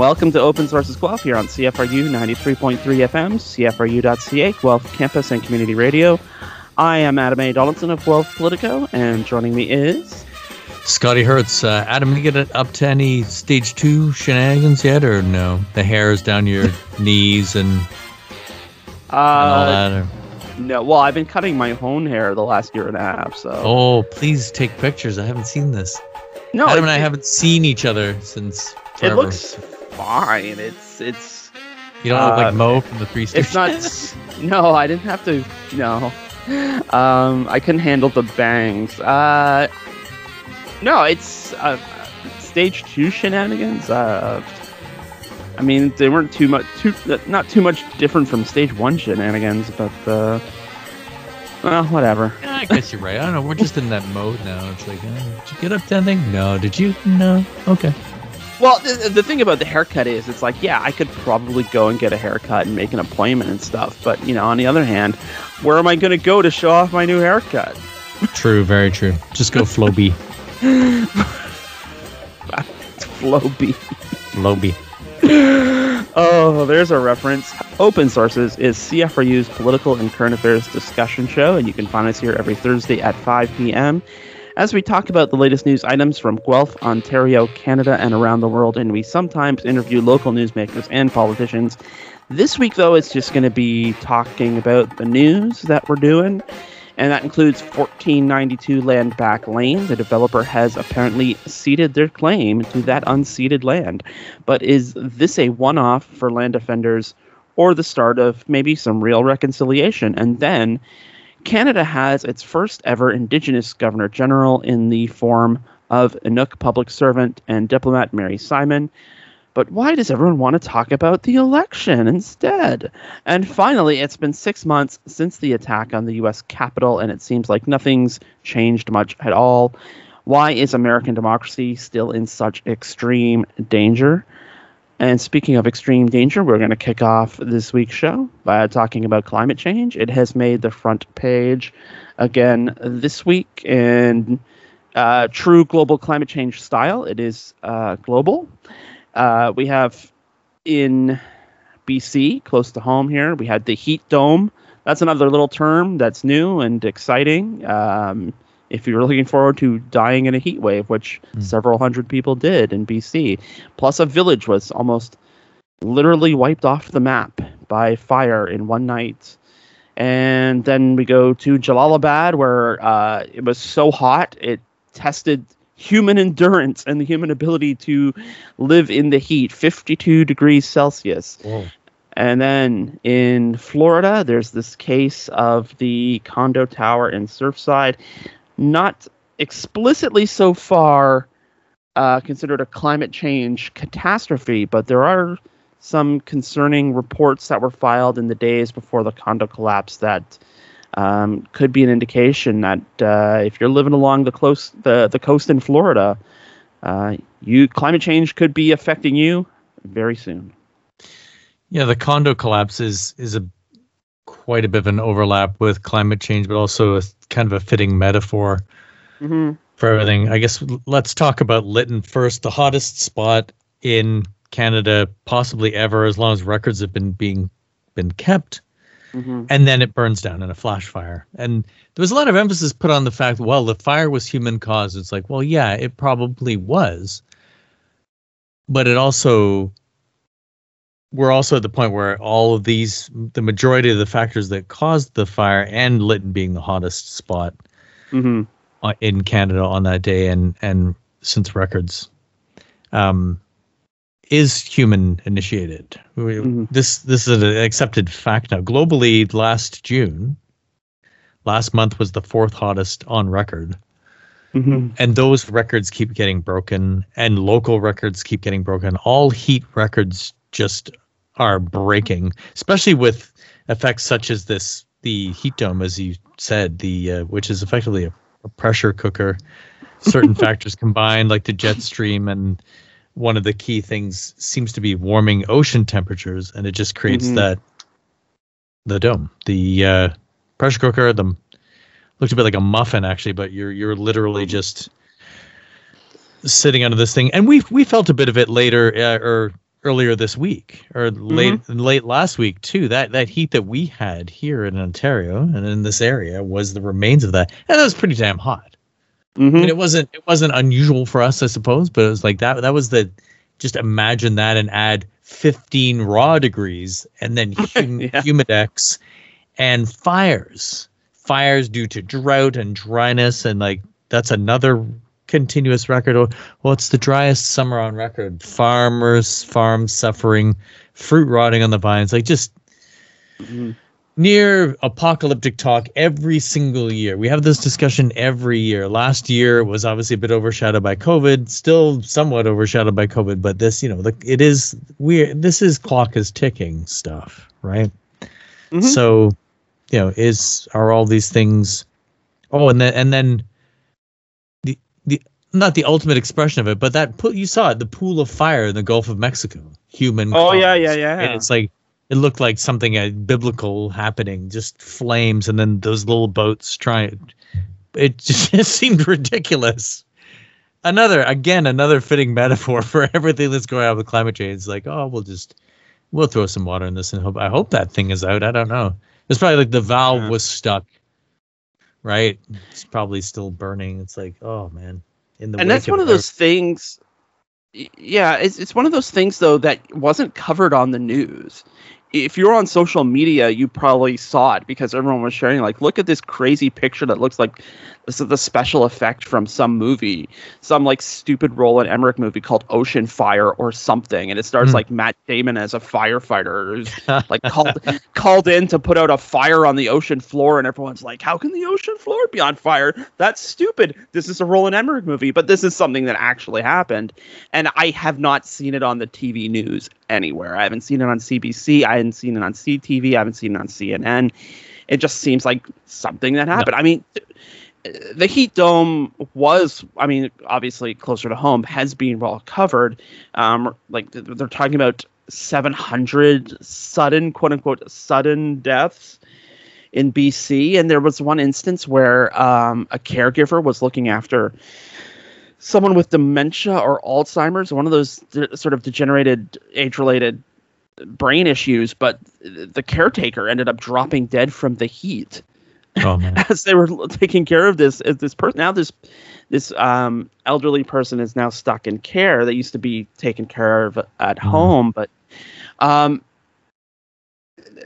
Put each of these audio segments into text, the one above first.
Welcome to Open Sources Guelph here on CFRU 93.3 FM, CFRU.ca, Guelph Campus and Community Radio. I am Adam A. Donaldson of Guelph Politico, and joining me is. Scotty Hertz. Uh, Adam, you get it up to any stage two shenanigans yet, or no? The hairs down your knees and, uh, and all that? Or? No, well, I've been cutting my own hair the last year and a half, so. Oh, please take pictures. I haven't seen this. No, Adam and I haven't seen each other since Forever. It looks fine. It's it's. You don't uh, look like Moe from the Three Stooges. It's not. no, I didn't have to. No, um, I couldn't handle the bangs. Uh, no, it's uh, stage two shenanigans. Uh, I mean, they weren't too much, too not too much different from stage one shenanigans, but uh, well, whatever. Yeah, I guess you're right. I don't know. We're just in that mode now. It's like, uh, did you get up to anything? No. Did you? No. Okay. Well, the, the thing about the haircut is, it's like, yeah, I could probably go and get a haircut and make an appointment and stuff. But, you know, on the other hand, where am I going to go to show off my new haircut? True, very true. Just go Flowbee. Flowbee. Flowbee. oh, there's a reference. Open Sources is CFRU's political and current affairs discussion show, and you can find us here every Thursday at 5 p.m as we talk about the latest news items from Guelph, Ontario, Canada, and around the world, and we sometimes interview local newsmakers and politicians. This week, though, it's just going to be talking about the news that we're doing, and that includes 1492 Land Back Lane. The developer has apparently ceded their claim to that unceded land. But is this a one off for land defenders? or the start of maybe some real reconciliation? And then Canada has its first ever Indigenous Governor General in the form of Inuk public servant and diplomat Mary Simon. But why does everyone want to talk about the election instead? And finally, it's been six months since the attack on the U.S. Capitol, and it seems like nothing's changed much at all. Why is American democracy still in such extreme danger? And speaking of extreme danger, we're going to kick off this week's show by talking about climate change. It has made the front page again this week in uh, true global climate change style. It is uh, global. Uh, we have in BC, close to home here, we had the heat dome. That's another little term that's new and exciting. Um, if you're looking forward to dying in a heat wave, which mm. several hundred people did in BC, plus a village was almost literally wiped off the map by fire in one night. And then we go to Jalalabad, where uh, it was so hot it tested human endurance and the human ability to live in the heat, 52 degrees Celsius. Whoa. And then in Florida, there's this case of the condo tower in Surfside not explicitly so far uh, considered a climate change catastrophe, but there are some concerning reports that were filed in the days before the condo collapse that um, could be an indication that uh, if you're living along the close the, the coast in Florida, uh, you climate change could be affecting you very soon. Yeah, the condo collapse is is a quite a bit of an overlap with climate change, but also a kind of a fitting metaphor mm-hmm. for everything. I guess let's talk about Lytton first, the hottest spot in Canada possibly ever, as long as records have been being been kept. Mm-hmm. And then it burns down in a flash fire. And there was a lot of emphasis put on the fact, well, the fire was human caused. It's like, well, yeah, it probably was. But it also we're also at the point where all of these, the majority of the factors that caused the fire, and Lytton being the hottest spot mm-hmm. In Canada on that day, and and since records, um, is human initiated. Mm-hmm. This this is an accepted fact now. Globally, last June, last month was the fourth hottest on record. Mm-hmm. And those records keep getting broken, and local records keep getting broken. All heat records just are breaking, especially with effects such as this the heat dome, as you said, the uh, which is effectively a, a pressure cooker. Certain factors combined, like the jet stream, and one of the key things seems to be warming ocean temperatures, and it just creates mm-hmm. that the dome, the uh, pressure cooker. The looked a bit like a muffin actually, but you're you're literally just sitting under this thing, and we we felt a bit of it later uh, or earlier this week or late mm-hmm. late last week too. That that heat that we had here in Ontario and in this area was the remains of that, and that was pretty damn hot. Mm-hmm. I mean, it wasn't it wasn't unusual for us, I suppose, but it was like that. That was the just imagine that and add 15 raw degrees and then hum- yeah. humidex and fires fires due to drought and dryness and like that's another continuous record well it's the driest summer on record farmers farms suffering fruit rotting on the vines like just mm-hmm near apocalyptic talk every single year. We have this discussion every year. Last year was obviously a bit overshadowed by COVID, still somewhat overshadowed by COVID, but this, you know, the, it is we this is clock is ticking stuff, right? Mm-hmm. So, you know, is are all these things Oh, and then and then the the not the ultimate expression of it, but that put you saw it, the pool of fire in the Gulf of Mexico. Human. Oh yeah, yeah, yeah. And it's like it looked like something uh, biblical happening, just flames, and then those little boats trying. It just it seemed ridiculous. Another again, another fitting metaphor for everything that's going on with climate change. It's like, oh, we'll just we'll throw some water in this and hope. I hope that thing is out. I don't know. It's probably like the valve yeah. was stuck. Right, it's probably still burning. It's like, oh man, in the and that's one of those things yeah it's, it's one of those things though that wasn't covered on the news if you're on social media, you probably saw it because everyone was sharing, like, look at this crazy picture that looks like this is the special effect from some movie, some like stupid Roland Emmerich movie called Ocean Fire or something, and it stars mm. like Matt Damon as a firefighter who's like called called in to put out a fire on the ocean floor, and everyone's like, "How can the ocean floor be on fire? That's stupid." This is a Roland Emmerich movie, but this is something that actually happened, and I have not seen it on the TV news anywhere. I haven't seen it on CBC. I haven't seen it on CTV. I haven't seen it on CNN. It just seems like something that happened. No. I mean, the heat dome was i mean obviously closer to home has been well covered um like they're talking about 700 sudden quote unquote sudden deaths in bc and there was one instance where um, a caregiver was looking after someone with dementia or alzheimer's one of those de- sort of degenerated age related brain issues but the caretaker ended up dropping dead from the heat oh, as they were taking care of this this person now this this um, elderly person is now stuck in care that used to be taken care of at mm. home but um,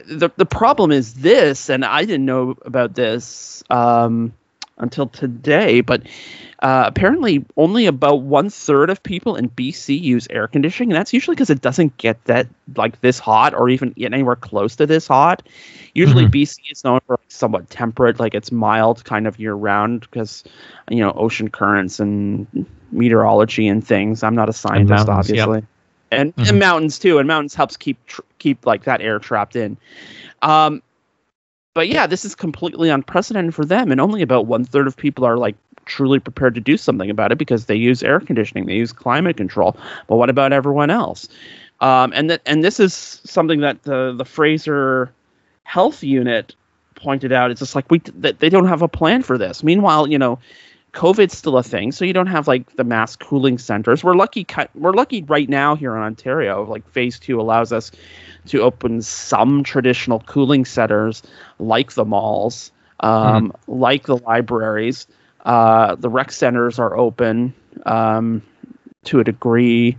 the the problem is this and I didn't know about this um, until today but uh, apparently, only about one third of people in BC use air conditioning, and that's usually because it doesn't get that like this hot or even anywhere close to this hot. Usually, mm-hmm. BC is known for like, somewhat temperate, like it's mild kind of year round because you know ocean currents and meteorology and things. I'm not a scientist, obviously, yep. and, mm-hmm. and mountains too. And mountains helps keep tr- keep like that air trapped in. Um, but yeah, this is completely unprecedented for them, and only about one third of people are like truly prepared to do something about it because they use air conditioning, they use climate control. But what about everyone else? Um, and that and this is something that the the Fraser Health Unit pointed out. It's just like we that they don't have a plan for this. Meanwhile, you know, COVID's still a thing, so you don't have like the mass cooling centers. We're lucky. We're lucky right now here in Ontario. Like phase two allows us to open some traditional cooling centers, like the malls, um, mm-hmm. like the libraries. Uh, the rec centers are open um, to a degree.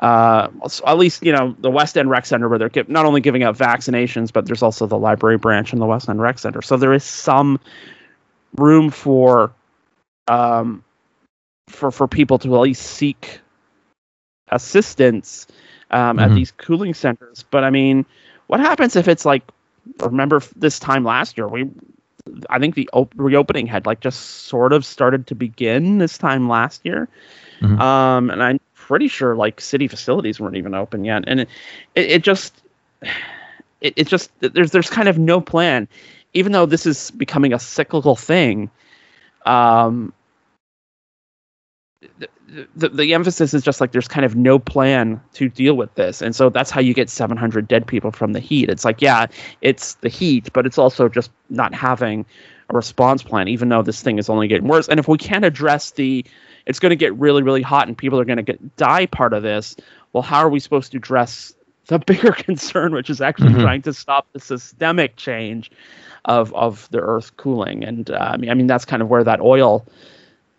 Uh, at least you know the West End Rec Center, where they're give, not only giving out vaccinations, but there's also the library branch in the West End Rec Center. So there is some room for um, for for people to at least seek assistance um, mm-hmm. at these cooling centers. But I mean, what happens if it's like? Remember this time last year, we I think the op- reopening had like just sort of started to begin this time last year. Mm-hmm. Um, and I'm pretty sure like city facilities weren't even open yet. And it, it, it just, it, it just, there's, there's kind of no plan, even though this is becoming a cyclical thing. Um, the, the emphasis is just like there's kind of no plan to deal with this. And so that's how you get 700 dead people from the heat. It's like yeah it's the heat but it's also just not having a response plan even though this thing is only getting worse. And if we can't address the it's going to get really really hot and people are going to get die part of this well how are we supposed to address the bigger concern which is actually mm-hmm. trying to stop the systemic change of of the earth cooling and uh, I mean I mean that's kind of where that oil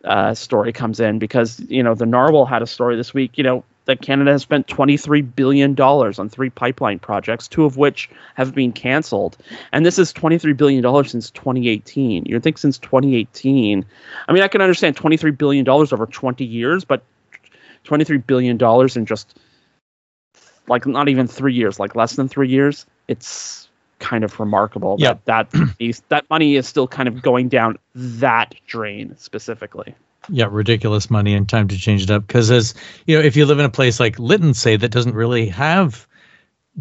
uh, story comes in because you know the Narwhal had a story this week you know that Canada has spent $23 billion on three pipeline projects, two of which have been canceled. And this is $23 billion since 2018. You'd think since 2018. I mean, I can understand $23 billion over 20 years, but $23 billion in just like not even three years, like less than three years, it's kind of remarkable yep. that that, that money is still kind of going down that drain specifically. Yeah ridiculous money and time to change it up. Because as you know if you live in a place like lytton say that doesn't really have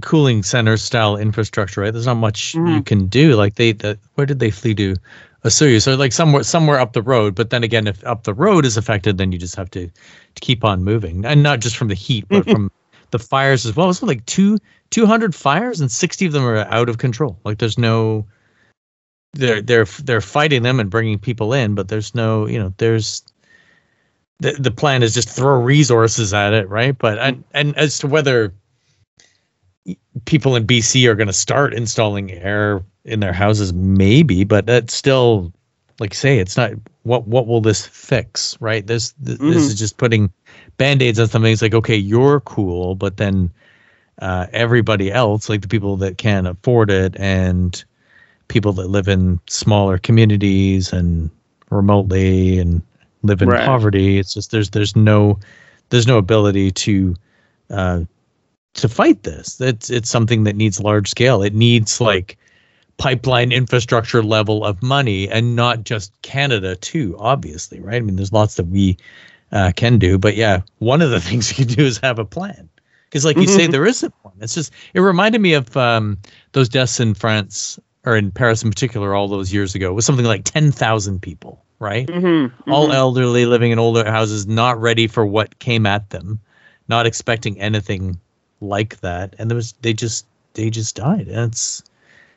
cooling center style infrastructure right? There's not much mm. you can do. Like they the, where did they flee to? Osuya so like somewhere somewhere up the road. But then again if up the road is affected then you just have to, to keep on moving. And not just from the heat but from the fires as well it's like two 200 fires and 60 of them are out of control like there's no they're they're they're fighting them and bringing people in but there's no you know there's the the plan is just throw resources at it, right? But and and as to whether people in BC are going to start installing air in their houses, maybe, but that's still like say it's not what what will this fix, right? This this, mm-hmm. this is just putting band-aids on something. It's like okay, you're cool, but then uh, everybody else, like the people that can afford it and people that live in smaller communities and remotely and live in right. poverty. It's just there's there's no there's no ability to uh, to fight this. It's it's something that needs large scale. It needs like pipeline infrastructure level of money, and not just Canada too. Obviously, right? I mean, there's lots that we uh, can do, but yeah, one of the things you can do is have a plan. Because, like you mm-hmm. say, there isn't one. It's just it reminded me of um, those deaths in France or in Paris in particular all those years ago. Was something like ten thousand people right? Mm-hmm, mm-hmm. All elderly living in older houses, not ready for what came at them, not expecting anything like that, and there was they just they just died. And it's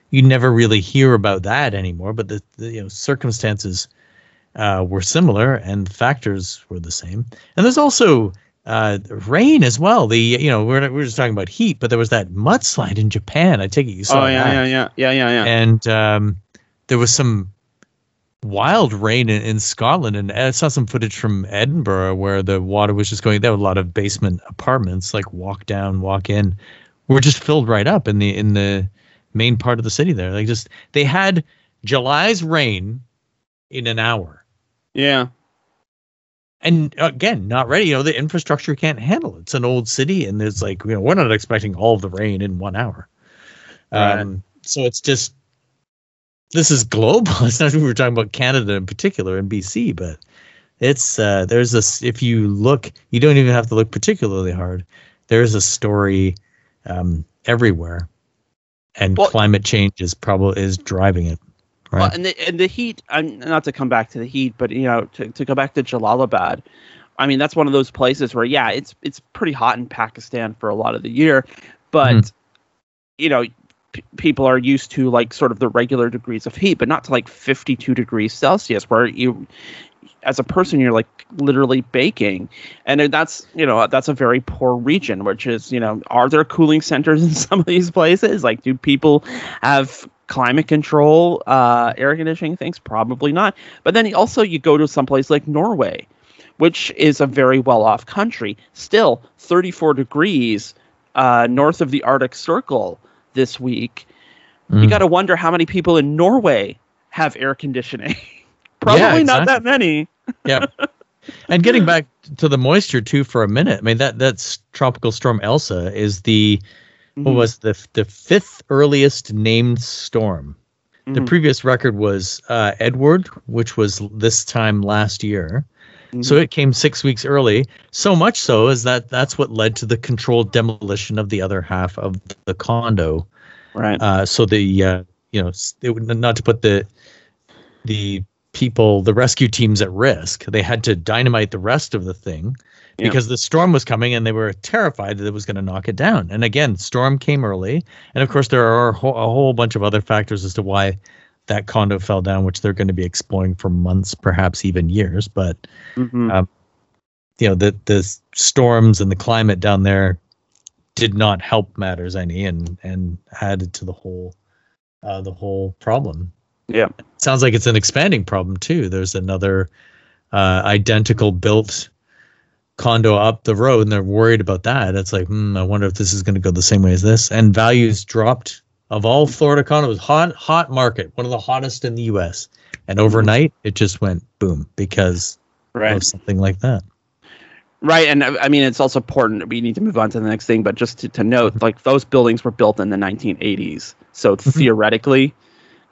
you never really hear about that anymore, but the, the you know circumstances uh, were similar and factors were the same. And there's also uh, rain as well. The you know we're we're just talking about heat, but there was that mudslide in Japan. I take it you saw. Oh yeah, that. yeah, yeah, yeah, yeah, yeah. And um, there was some wild rain in, in Scotland, and I saw some footage from Edinburgh where the water was just going. There were a lot of basement apartments, like walk down, walk in, were just filled right up in the in the main part of the city. There, like just they had July's rain in an hour. Yeah. And again, not ready. You know, the infrastructure can't handle it. It's an old city, and there's like, you know, we're not expecting all the rain in one hour. Right. Um, so it's just this is global. It's not we were talking about Canada in particular in BC, but it's uh, there's this, if you look, you don't even have to look particularly hard. There's a story um, everywhere, and well, climate change is probably is driving it. Right? Well, and the and the heat. I'm not to come back to the heat, but you know, to to go back to Jalalabad. I mean, that's one of those places where yeah, it's it's pretty hot in Pakistan for a lot of the year, but mm-hmm. you know, people are used to like sort of the regular degrees of heat, but not to like 52 degrees Celsius, where you, as a person, you're like literally baking. And that's, you know, that's a very poor region, which is, you know, are there cooling centers in some of these places? Like, do people have climate control, uh, air conditioning things? Probably not. But then also you go to some place like Norway, which is a very well off country, still 34 degrees uh, north of the Arctic Circle this week, mm. you got to wonder how many people in Norway have air conditioning. Probably yeah, exactly. not that many. yeah. And getting back to the moisture too for a minute. I mean that that's tropical storm Elsa is the mm-hmm. what was the the fifth earliest named storm. Mm-hmm. The previous record was uh, Edouard, which was this time last year. Mm-hmm. So it came six weeks early. So much so is that that's what led to the controlled demolition of the other half of the condo. Right. Uh, so the uh, you know it, not to put the the people the rescue teams at risk. They had to dynamite the rest of the thing yeah. because the storm was coming and they were terrified that it was going to knock it down. And again, storm came early, and of course there are a whole, a whole bunch of other factors as to why that condo fell down, which they're going to be exploring for months, perhaps even years. But mm-hmm. um, you know the the storms and the climate down there did not help matters any and and added to the whole uh, the whole problem. Yeah, sounds like it's an expanding problem too. There's another uh, identical built condo up the road, and they're worried about that. It's like, hmm, I wonder if this is going to go the same way as this. And values dropped of all Florida condos, hot hot market, one of the hottest in the U.S. And overnight, it just went boom because right. of something like that. Right, and I mean it's also important. We need to move on to the next thing, but just to, to note, like those buildings were built in the 1980s, so mm-hmm. theoretically,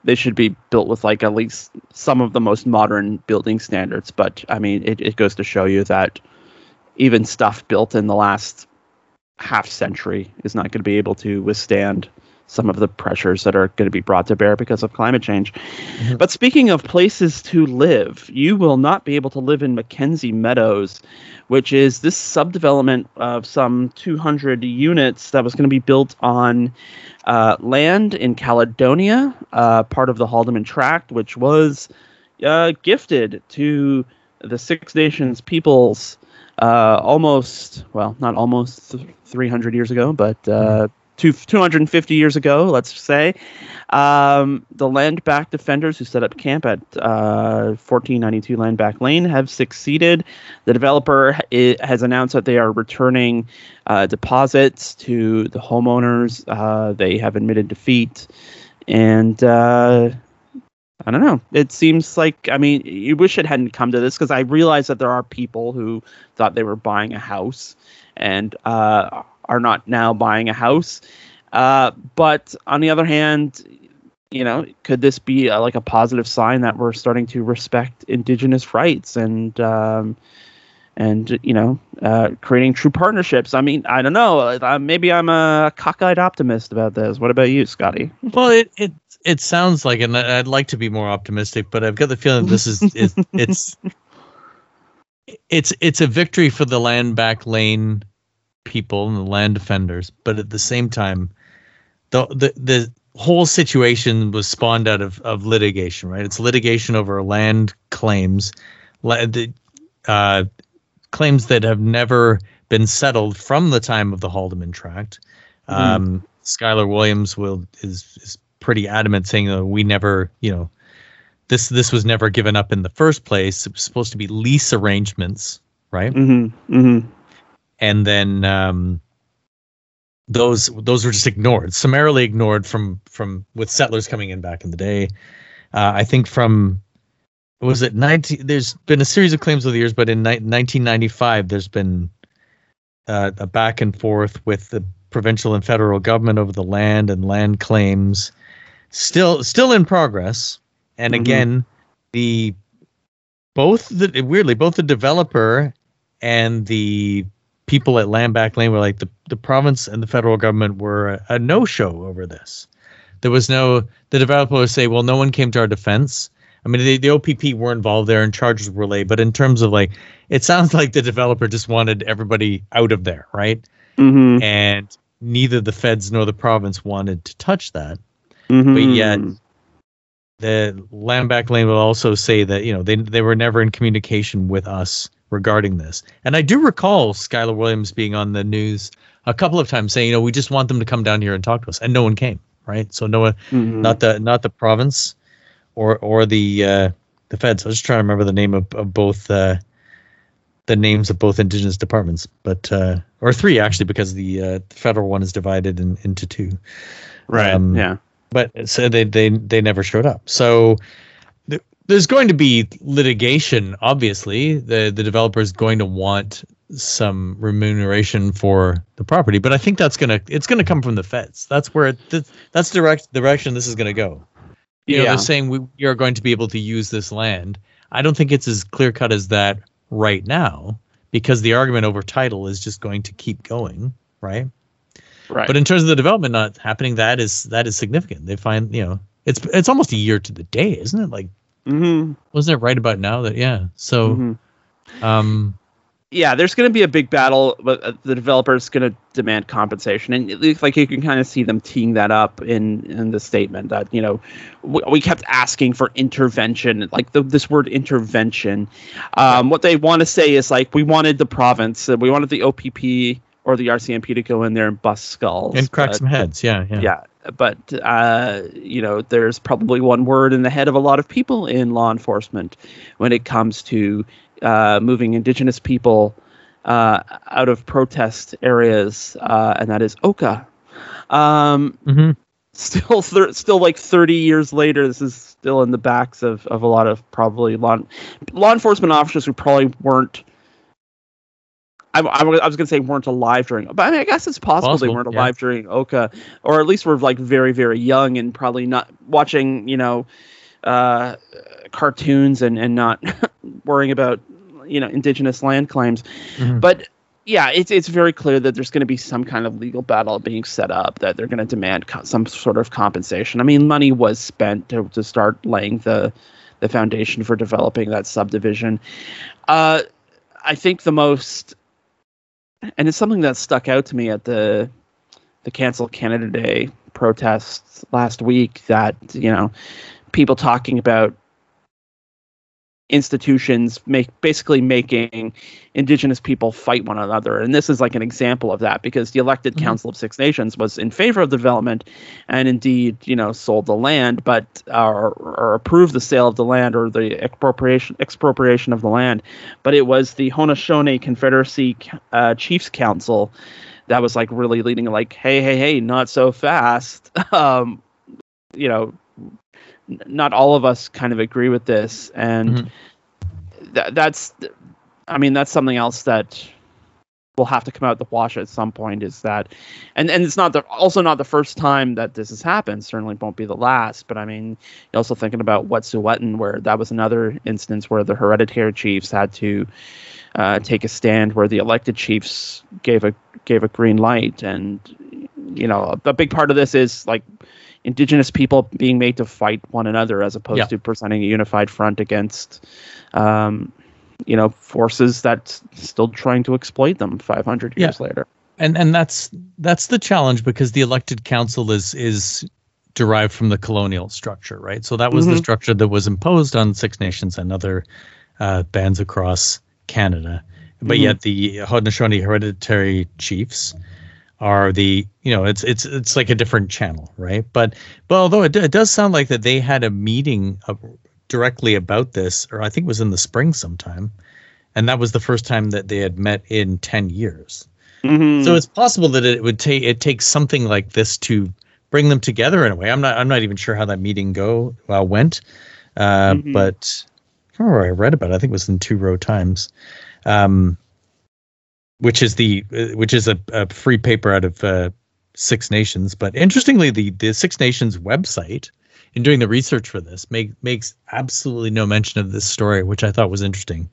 they should be built with like at least some of the most modern building standards. But I mean, it, it goes to show you that even stuff built in the last half century is not going to be able to withstand some of the pressures that are going to be brought to bear because of climate change. Mm-hmm. But speaking of places to live, you will not be able to live in McKenzie Meadows, which is this subdevelopment of some 200 units that was going to be built on uh, land in Caledonia, uh, part of the Haldimand Tract, which was uh, gifted to the Six Nations peoples uh, almost, well, not almost 300 years ago, but uh, mm-hmm two, 250 years ago, let's say. Um, the land back defenders who set up camp at uh, 1492 Land Back Lane have succeeded. The developer has announced that they are returning uh, deposits to the homeowners. Uh, they have admitted defeat. And uh, I don't know. It seems like, I mean, you wish it hadn't come to this because I realize that there are people who thought they were buying a house and uh, are not now buying a house. Uh, but on the other hand, you know, could this be a, like a positive sign that we're starting to respect indigenous rights and um, and you know, uh, creating true partnerships? I mean, I don't know. Uh, maybe I'm a cockeyed optimist about this. What about you, Scotty? Well, it it it sounds like, and I'd like to be more optimistic, but I've got the feeling this is it, it's it's it's a victory for the land back lane people and the land defenders, but at the same time, the the the whole situation was spawned out of, of litigation, right? It's litigation over land claims, uh, claims that have never been settled from the time of the Haldimand Tract. Mm-hmm. Um, Skyler Williams will is is pretty adamant saying that we never, you know, this this was never given up in the first place. It was supposed to be lease arrangements, right? Mm-hmm. Mm-hmm and then um, those those were just ignored, summarily ignored from from with settlers coming in back in the day. Uh, I think from was it 19 there's been a series of claims over the years but in ni- 1995 there's been uh, a back and forth with the provincial and federal government over the land and land claims still still in progress and mm-hmm. again the both the weirdly both the developer and the people at Land Back Lane were like the, the province and the federal government were a, a no show over this. There was no the developers say, well, no one came to our defense. I mean, the, the OPP were involved there and charges were laid, but in terms of like, it sounds like the developer just wanted everybody out of there, right? Mm-hmm. And neither the feds nor the province wanted to touch that. Mm-hmm. But yet, the land back lane will also say that you know they they were never in communication with us regarding this. And I do recall Skyler Williams being on the news a couple of times saying, you know, we just want them to come down here and talk to us, and no one came, right? So no one, mm-hmm. not the not the province, or or the uh, the feds. I was just trying to remember the name of, of both uh, the names of both indigenous departments, but uh, or three actually, because the, uh, the federal one is divided in, into two. Right. Um, yeah. But so they they they never showed up. So there's going to be litigation. Obviously, the the developer is going to want some remuneration for the property, but I think that's gonna it's gonna come from the feds. That's where it, that's direct direction this is gonna go. You know, they're saying we, we are going to be able to use this land. I don't think it's as clear cut as that right now because the argument over title is just going to keep going, right? Right. But in terms of the development not happening, that is that is significant. They find you know it's it's almost a year to the day, isn't it? Like Mm-hmm. Wasn't it right about now that yeah? So, mm-hmm. um, yeah, there's going to be a big battle, but uh, the developer's going to demand compensation, and it looks like you can kind of see them teeing that up in in the statement that you know we, we kept asking for intervention, like the, this word intervention. Um, what they want to say is like we wanted the province, uh, we wanted the OPP or the RCMP to go in there and bust skulls and crack but, some heads. Yeah, yeah. Yeah, but uh, you know, there's probably one word in the head of a lot of people in law enforcement when it comes to uh, moving Indigenous people uh, out of protest areas, uh, and that is Oka. Um, mm-hmm. Still, thir- still like 30 years later, this is still in the backs of, of a lot of probably law law enforcement officers who probably weren't I, I, was going to say weren't alive during, but I mean, I guess it's possible, possible they weren't alive during Oka, or at least were like very, very young and probably not watching, you know, uh, cartoons and and not worrying about, you know, indigenous land claims. Mm-hmm. But yeah, it's it's very clear that there's going to be some kind of legal battle being set up that they're going to demand co- some sort of compensation. I mean, money was spent to to start laying the the foundation for developing that subdivision. Uh, I think the most and it's something that stuck out to me at the the cancel Canada Day protests last week that you know people talking about institutions make basically making indigenous people fight one another. And this is like an example of that because the elected mm-hmm. council of six nations was in favor of development and indeed you know sold the land but or, or approved the sale of the land or the expropriation expropriation of the land. But it was the Haudenosaunee Confederacy uh, Chiefs Council that was like really leading like hey hey hey not so fast. Um you know not all of us kind of agree with this, and mm-hmm. th- that's, I mean, that's something else that will have to come out the wash at some point. Is that, and and it's not the also not the first time that this has happened. Certainly won't be the last. But I mean, you're also thinking about Wet'suwet'en, where that was another instance where the hereditary chiefs had to. Uh, take a stand where the elected chiefs gave a gave a green light, and you know a, a big part of this is like indigenous people being made to fight one another as opposed yeah. to presenting a unified front against um, you know forces that still trying to exploit them 500 years yeah. later and and that's that's the challenge because the elected council is is derived from the colonial structure right so that was mm-hmm. the structure that was imposed on six nations and other uh, bands across canada but mm-hmm. yet the haudenosaunee hereditary chiefs are the you know it's it's it's like a different channel right but but although it, it does sound like that they had a meeting of, directly about this or i think it was in the spring sometime and that was the first time that they had met in 10 years mm-hmm. so it's possible that it would take it takes something like this to bring them together in a way i'm not i'm not even sure how that meeting go uh, went uh, mm-hmm. but I remember I read about it. I think it was in two row times. Um, which is the uh, which is a, a free paper out of uh, Six Nations. But interestingly, the the Six Nations website, in doing the research for this, make, makes absolutely no mention of this story, which I thought was interesting.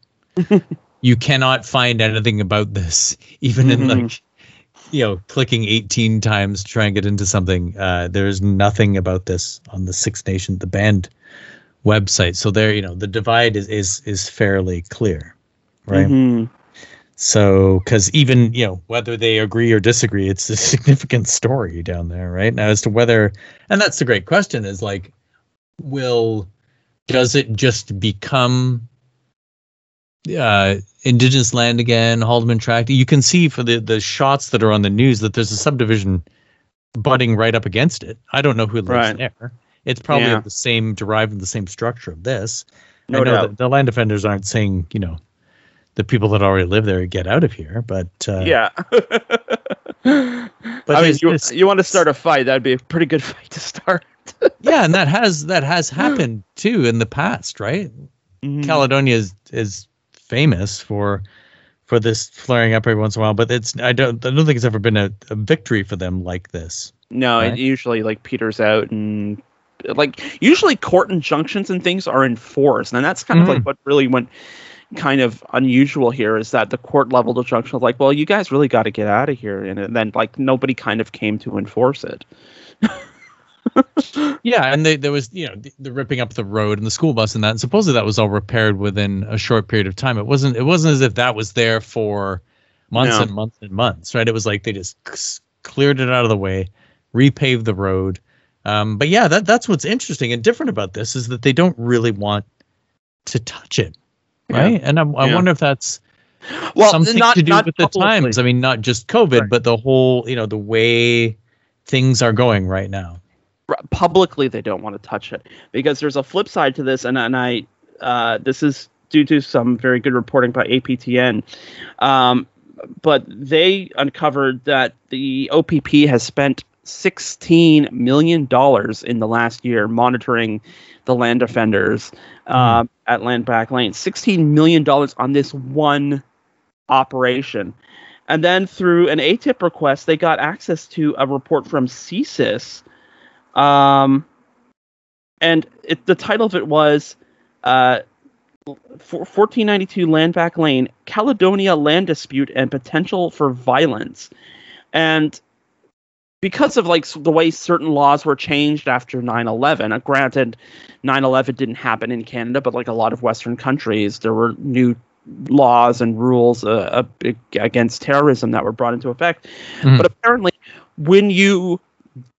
you cannot find anything about this, even in mm-hmm. like you know clicking 18 times to try and get into something. Uh, there's nothing about this on the Six Nation the band website. So there, you know, the divide is is is fairly clear, right? Mm-hmm. So, because even you know whether they agree or disagree, it's a significant story down there, right? Now, as to whether, and that's the great question: is like, will does it just become uh, indigenous land again, Haldimand Tract? You can see for the the shots that are on the news that there's a subdivision butting right up against it. I don't know who lives right. there. It's probably yeah. the same derived from the same structure of this. No I know doubt. the land defenders aren't saying you know the people that already live there get out of here. But uh, yeah, but I mean, you, you want to start a fight? That'd be a pretty good fight to start. yeah, and that has that has happened too in the past, right? Mm-hmm. Caledonia is is famous for for this flaring up every once in a while, but it's I don't I don't think it's ever been a, a victory for them like this. No, right? it usually like peters out and like usually court injunctions and things are enforced, and that's kind of like what really went kind of unusual here is that the court level injunction was like, well, you guys really got to get out of here, and then like nobody kind of came to enforce it. yeah, and they, there was you know the, the, ripping up the road and the school bus and that. And supposedly that was all repaired within a short period of time. It wasn't. It wasn't as if that was there for months no. and months and months, right? It was like they just cleared it out of the way, repaved the road. Um, but yeah, that that's what's interesting and different about this is that they don't really want to touch it, right? Yeah. And I, I yeah. wonder if that's well something not, to do with the times. I mean, not just COVID, right. but the whole you know the way things are going right now. Publicly, they don't want to touch it because there's a flip side to this, and and I uh, this is due to some very good reporting by APTN. Um, but they uncovered that the OPP has spent $16 million in the last year monitoring the land defenders mm. uh, at Land Back Lane. $16 million on this one operation. And then through an ATIP request, they got access to a report from CSIS. Um, and it, the title of it was uh, 1492 Landback Lane, Caledonia land dispute and potential for violence. And because of like the way certain laws were changed after 9/11, uh, granted 9/11 didn't happen in Canada, but like a lot of western countries, there were new laws and rules uh, against terrorism that were brought into effect. Mm-hmm. But apparently when you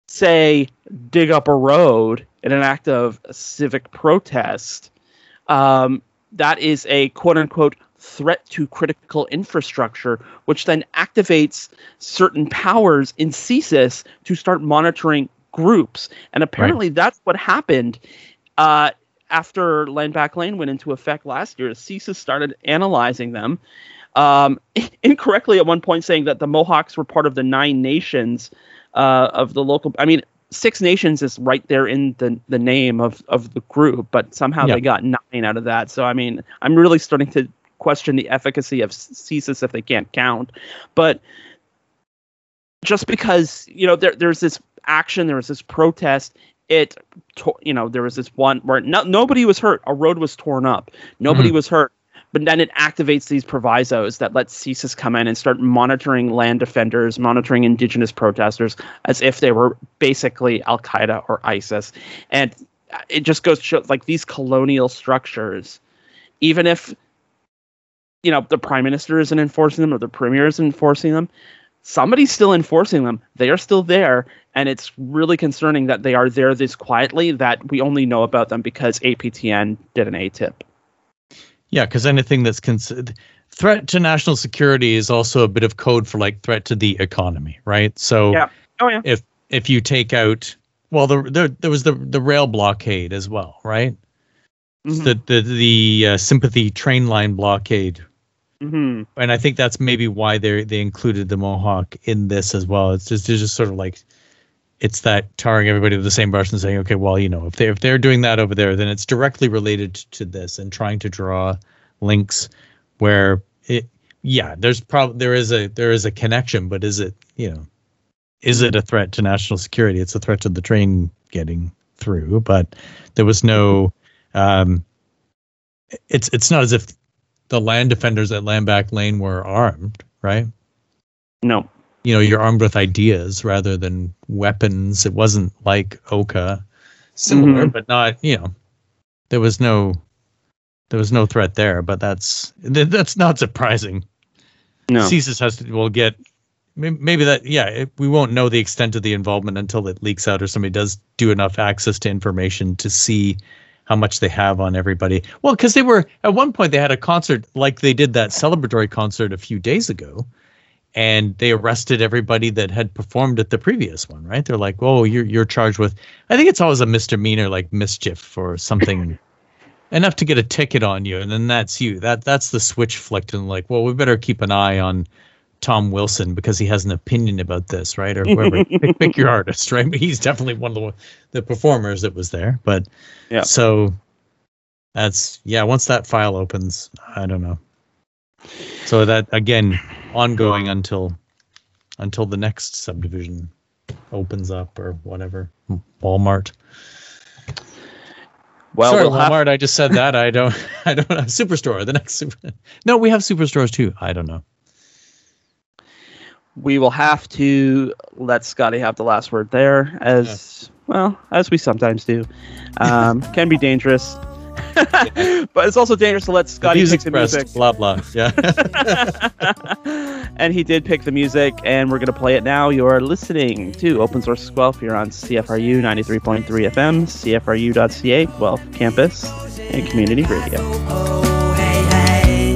say dig up a road in an act of civic protest, um, that is a quote unquote threat to critical infrastructure, which then activates certain powers in CSIS to start monitoring groups. And apparently right. that's what happened uh, after Land Back Lane went into effect last year. CSIS started analyzing them. Um, incorrectly at one point saying that the Mohawks were part of the nine nations uh, of the local. I mean, Six Nations is right there in the the name of of the group, but somehow they got nine out of that. So I mean, I'm really starting to question the efficacy of CSIS if they can't count. But just because you know there there's this action, there was this protest. It, you know, there was this one where no, nobody was hurt. A road was torn up. Nobody mm-hmm. was hurt but then it activates these provisos that let CSIS come in and start monitoring land defenders, monitoring indigenous protesters as if they were basically Al Qaeda or ISIS. And it just goes to show like these colonial structures, even if you know the prime minister isn't enforcing them or the premier isn't enforcing them, somebody's still enforcing them. They are still there, and it's really concerning that they are there this quietly that we only know about them because APTN did an ATIP Yeah, because anything that's considered threat to national security is also a bit of code for like threat to the economy, right? So yeah. Oh, yeah. if if you take out well, the, there there was the the rail blockade as well, right? Mm-hmm. The the the uh, sympathy train line blockade, mm-hmm. and I think that's maybe why they they included the Mohawk in this as well. It's just it's just sort of like it's that tarring everybody with the same brush and saying, okay, well, you know, if they if they're doing that over there, then it's directly related to this and trying to draw links where it yeah, there's probably there is a there is a connection, but is it, you know, is it a threat to national security? It's a threat to the train getting through, but there was no um it's it's not as if the land defenders at Landback Lane were armed, right? No. You know you're armed with ideas rather than weapons. It wasn't like oka. Similar mm-hmm. but not you know there was no there was no threat there but that's that's not surprising. No. CSIS has to will get maybe that yeah it, we won't know the extent of the involvement until it leaks out or somebody does do enough access to information to see how much they have on everybody well because they were at one point they had a concert like they did that celebratory concert a few days ago and they arrested everybody that had performed at the previous one, right? They're like, "Oh, you're you're charged with." I think it's always a misdemeanor, like mischief or something, enough to get a ticket on you, and then that's you. That that's the switch flicked, and like, well, we better keep an eye on Tom Wilson because he has an opinion about this, right? Or whoever, pick, pick, your artist, right? But he's definitely one of the the performers that was there. But yeah, so that's yeah. Once that file opens, I don't know. So that again, ongoing until until the next subdivision opens up or whatever. Walmart. Well, Sorry, we'll Walmart. Have... I just said that. I don't. I don't. Have Superstore. The next super. No, we have superstores too. I don't know. We will have to let Scotty have the last word there, as well, as we sometimes do, um, can be dangerous. but it's also dangerous to let Scotty pick the music. Blah blah. Yeah. and he did pick the music, and we're gonna play it now. You're listening to Open Source Guelph here on CFRU 93.3 FM, CFRU.ca, Guelph campus, and community radio. Oh, hey, hey.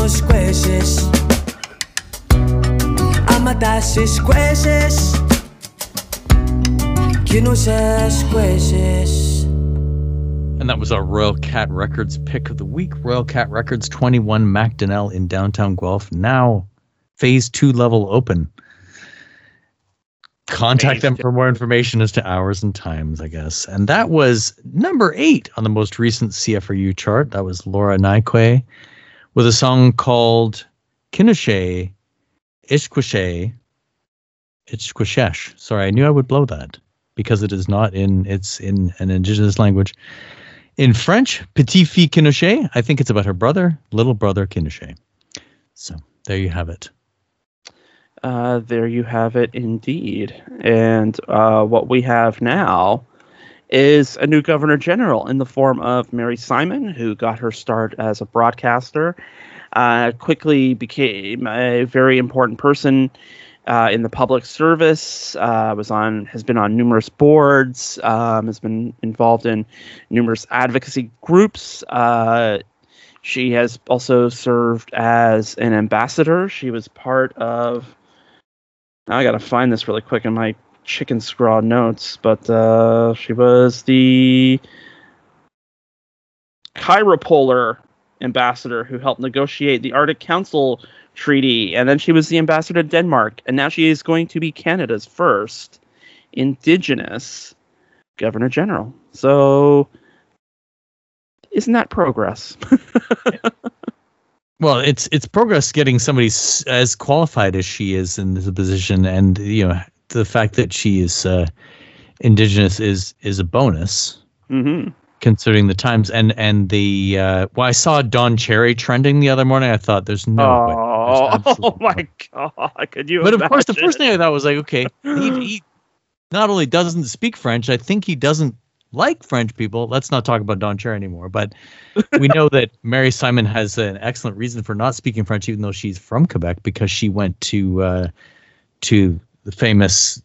nos coisas Ama das coisas Que nos as coisas And that was our Royal City Records pick of the week. Royal City Records 21 Macdonell in downtown Guelph. Now phase two level open. Contact them for more information as to hours and times, I guess. And that was number eight on the most recent CFRU chart. That was Laura Niquay with a song called Kinushe Ishquishe Ishquishesh. Sorry, I knew I would blow that because it is not in it's in an indigenous language. In French, Petit Fille Kinushe, I think it's about her brother, little brother Kinushe. So there you have it. Uh, there you have it indeed. And uh, what we have now is a new governor general in the form of Mary Simon, who got her start as a broadcaster, uh, quickly became a very important person uh, in the public service. Uh, was on has been on numerous boards. Um, has been involved in numerous advocacy groups. Uh, she has also served as an ambassador. She was part of. Now I got to find this really quick in my chicken scraw notes, but uh, she was the Circumpolar ambassador who helped negotiate the Arctic Council treaty, and then she was the ambassador to Denmark, and now she is going to be Canada's first Indigenous Governor General. So, isn't that progress? well, it's it's progress getting somebody as qualified as she is in the position, and you know the fact that she is uh, indigenous is is a bonus. Mm-hmm. Considering the times and and the uh, well, I saw Don Cherry trending the other morning. I thought, "There's no oh, way." There's oh my god! Could you? But imagine? of course, the first thing I thought was like, okay, he, he not only doesn't speak French, I think he doesn't like French people. Let's not talk about Don Cherry anymore. But we know that Mary Simon has an excellent reason for not speaking French, even though she's from Quebec, because she went to uh, to the famous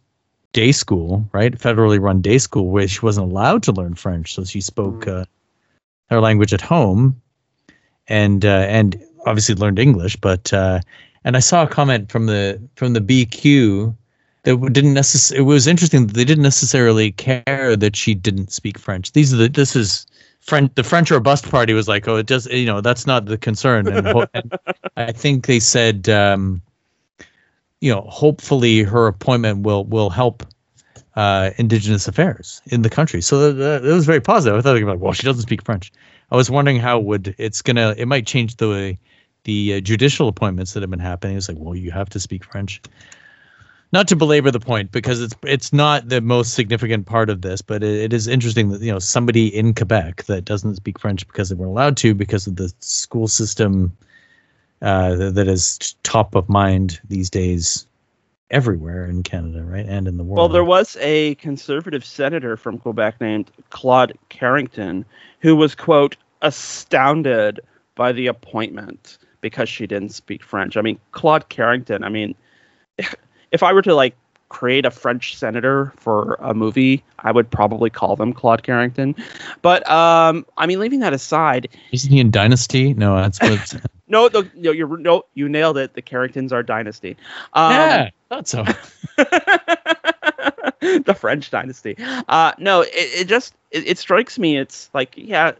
day school, right? Federally run day school, where she wasn't allowed to learn French, so she spoke mm. uh, her language at home, and uh, and obviously learned English. But uh, and I saw a comment from the from the BQ that didn't necessarily. It was interesting that they didn't necessarily care that she didn't speak French. These are the this is. French, the French or bust party was like, oh, it does, you know, that's not the concern. And, and I think they said, um, you know, hopefully her appointment will will help uh, Indigenous affairs in the country. So that, that, was very positive. I thought about, well, she doesn't speak French. I was wondering how would it's gonna it might change the way the uh, judicial appointments that have been happening. It's like, well, you have to speak French. Not to belabor the point because it's it's not the most significant part of this, but it, it is interesting that you know somebody in Quebec that doesn't speak French because they weren't allowed to because of the school system uh, that is top of mind these days everywhere in Canada, right, and in the world. Well, there was a conservative senator from Quebec named Claude Carrington who was quote astounded by the appointment because she didn't speak French. I mean, Claude Carrington. I mean, if I were to like create a French senator for a movie, I would probably call them Claude Carrington. But um, I mean, leaving that aside, isn't he in Dynasty? No, that's what. no, the, no, you're no, you nailed it. The Carringtons are Dynasty. Um, yeah, thought so. the French Dynasty. Uh, no, it, it just it, it strikes me. It's like yeah,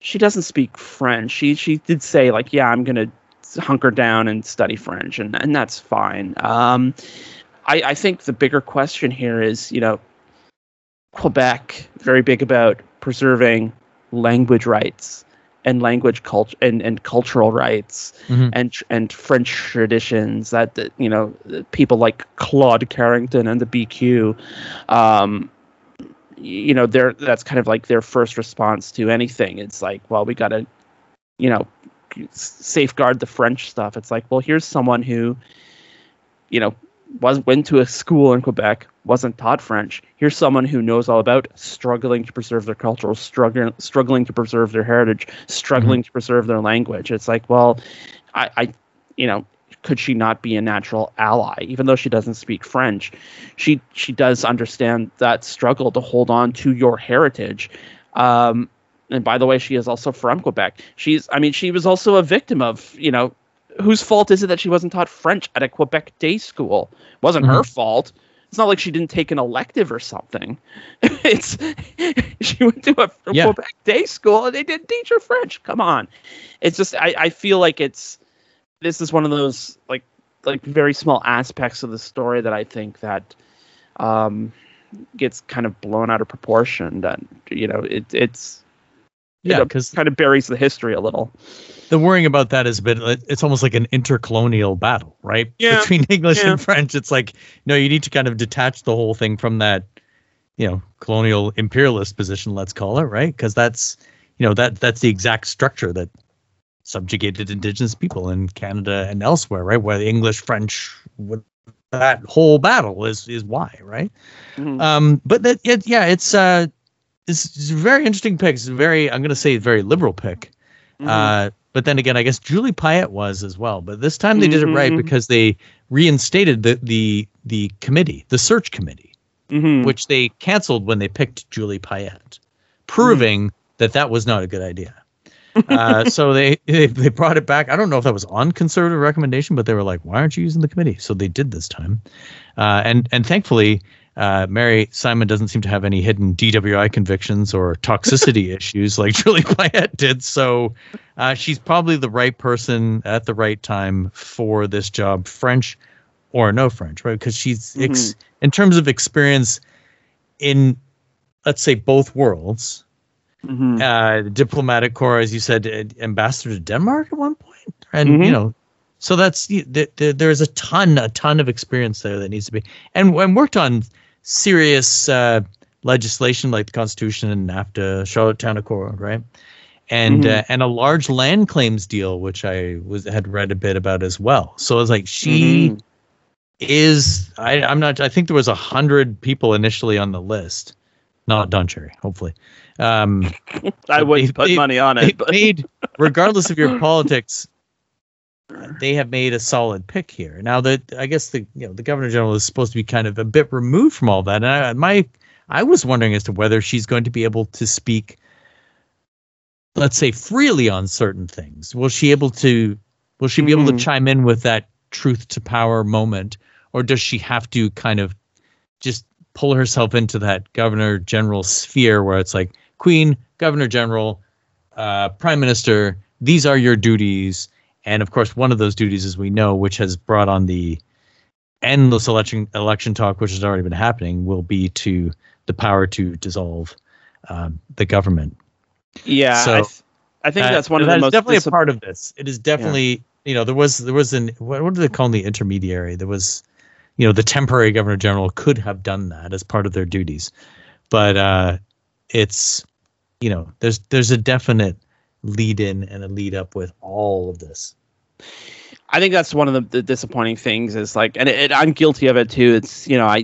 she doesn't speak French. She she did say like, yeah, I'm gonna hunker down and study French, and and that's fine. Um, I I think the bigger question here is, you know, Quebec very big about preserving language rights and language culture and, and cultural rights Mhm. and and French traditions that that, you know people like Claude Carrington and the BQ um you know they're that's kind of like their first response to anything it's like well we got to you know safeguard the French stuff it's like well here's someone who you know was went to a school in Quebec, wasn't taught French. Here's someone who knows all about struggling to preserve their culture, struggling struggling to preserve their heritage, struggling to preserve their language. It's like, well, I, I you know, could she not be a natural ally, even though she doesn't speak French? She she does understand that struggle to hold on to your heritage. Um, and by the way, she is also from Quebec. She's, I mean, she was also a victim of, you know, whose fault is it that she wasn't taught French at a Quebec day school? It wasn't her fault. It's not like she didn't take an elective or something. it's she went to a Yeah. Quebec day school and they didn't teach her French. Come on. It's just I, I feel like it's this is one of those like like very small aspects of the story that I think that um gets kind of blown out of proportion that you know it it's Yeah, because it kind of buries the history a little. the worrying about that is a bit it's almost like an intercolonial battle right Yeah, between english yeah. and french it's like no you need to kind of detach the whole thing from that you know colonial imperialist position let's call it right because that's you know that that's the exact structure that subjugated indigenous people in canada and elsewhere right where the english french that whole battle is is why right Mhm. um but that it, yeah it's uh it's, it's a very interesting pick it's a very i'm gonna say very liberal pick Mhm. uh, but then again, I guess Julie Payette was as well. But this time they did it right Mhm. because they reinstated the the the committee, the search committee, Mhm. which they canceled when they picked Julie Payette, proving that that was not a good idea. Uh, so they, they they brought it back. I don't know if that was on conservative recommendation, but they were like, "Why aren't you using the committee?" So they did this time, uh, and and thankfully, uh, Mary Simon doesn't seem to have any hidden DWI convictions or toxicity issues like Julie Payette did. So uh, she's probably the right person at the right time for this job, French or no French, right? Because she's ex- in terms of experience in, let's say, both worlds. Mhm. Uh, the diplomatic corps, as you said, uh, ambassador to Denmark at one point, and Mhm. you know, so that's th- th- there's a ton, a ton of experience there that needs to be, and and worked on serious uh, legislation like the Constitution and NAFTA, Charlottetown Accord, right? And Mhm. uh, and a large land claims deal, which I was had read a bit about as well. So it's like she Mhm. is. I, I'm not. I think there was a hundred people initially on the list, not Don Cherry, hopefully. Um, I they- put they- money on it, but made, regardless of your politics, they have made a solid pick here. Now that I guess the you know the governor general is supposed to be kind of a bit removed from all that, and I, my I was wondering as to whether she's going to be able to speak, let's say, freely on certain things. Will she able to? Will she be able to Mhm. chime in with that truth to power moment, or does she have to kind of just pull herself into that governor general sphere where it's like queen, governor general, uh, prime minister, these are your duties. And of course, one of those duties, as we know, which has brought on the endless election election talk, which has already been happening, will be to the power to dissolve um, the government. yeah, so, I, th- I think Uh, that's one of that the most definitely a part of this. It is definitely you know there was there was an what, what do they call the intermediary? There was you know the temporary governor general could have done that as part of their duties, but uh, it's you know there's there's a definite lead in and a lead up with all of this. I think that's one of the, the disappointing things is like, and it, I'm guilty of it too. It's you know, I